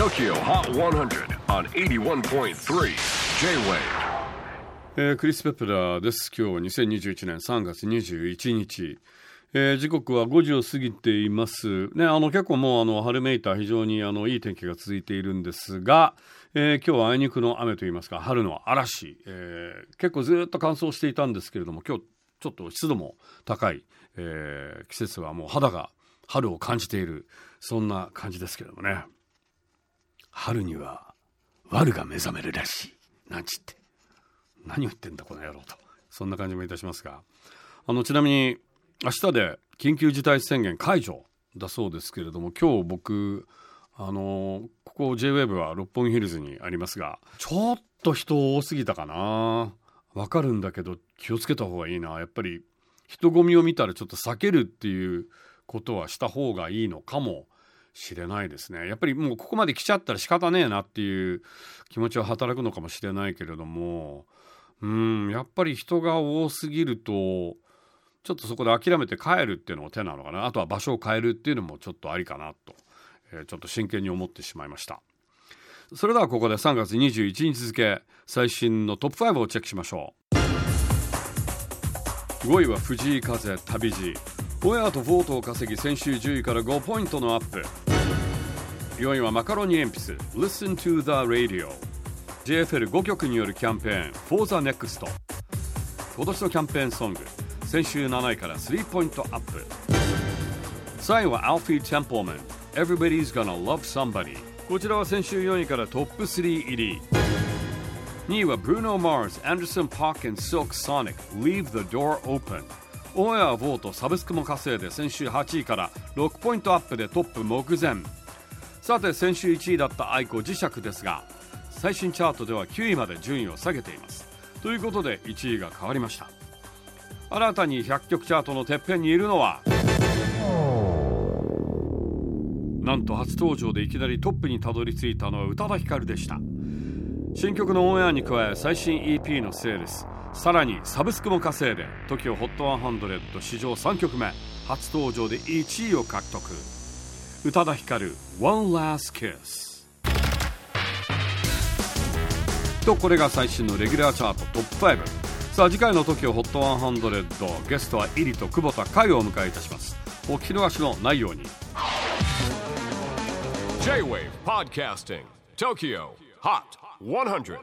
TOKYO HOT 100 on 81.3 J-WAVE. えークリス・ペプラーです。今日は2021年3月21日、えー時刻は5時を過ぎています。ねあの結構もうあの春めいた非常にあのいい天気が続いているんですが、えー今日はあいにくの雨といいますか春の嵐、えー結構ずっと乾燥していたんですけれども今日ちょっと湿度も高い、えー季節はもう肌が春を感じているそんな感じですけれどもね。春には悪が目覚めるらしい。なんちって。何を言ってんだこの野郎と。そんな感じもいたしますが。あのちなみに明日で緊急事態宣言解除だそうですけれども今日僕あのここ JWAVE は六本木ヒルズにありますがちょっと人多すぎたかな。わかるんだけど気をつけた方がいいな。やっぱり人混みを見たらちょっと避けるっていうことはした方がいいのかも。しれないですね。やっぱりもうここまで来ちゃったら仕方ねえなっていう気持ちは働くのかもしれないけれどもうんやっぱり人が多すぎるとちょっとそこで諦めて帰るっていうのも手なのかな。あとは場所を変えるっていうのもちょっとありかなと、えーちょっと真剣に思ってしまいました。それではここで3月21日付最新のトップ5をチェックしましょう。5位は藤井風旅路。親とボートを稼ぎ先週10位から5ポイントのアップ4位はマカロニ鉛筆 Listen to the Radio JFL5 曲によるキャンペーン For the Next 今年のキャンペーンソング先週7位から3ポイントアップ3位は Alfie Templeman Everybody's Gonna Love Somebody こちらは先週4位からトップ3入り2位は Bruno Mars Anderson Park and Silk Sonic Leave the Door Open オンエアボートサブスクも稼いで先週8位から6ポイントアップでトップ目前。さて先週1位だった愛子磁石ですが最新チャートでは9位まで順位を下げています。ということで1位が変わりました。新たに100曲チャートのてっぺんにいるのはなんと初登場でいきなりトップにたどり着いたのは宇多田ヒカルでした。新曲のオンエアに加え最新 EP のセールスさらにサブスクも稼いで TOKIOHOT100 史上3曲目初登場で1位を獲得。宇多田ヒカル One Last Kiss とこれが最新のレギュラーチャートトップ5さあ次回の TOKIOHOT100 ゲストはイリと久保田海をお迎えいたします。お聞き逃しのないように。J-WAVE PODCASTING TOKYO HOT 100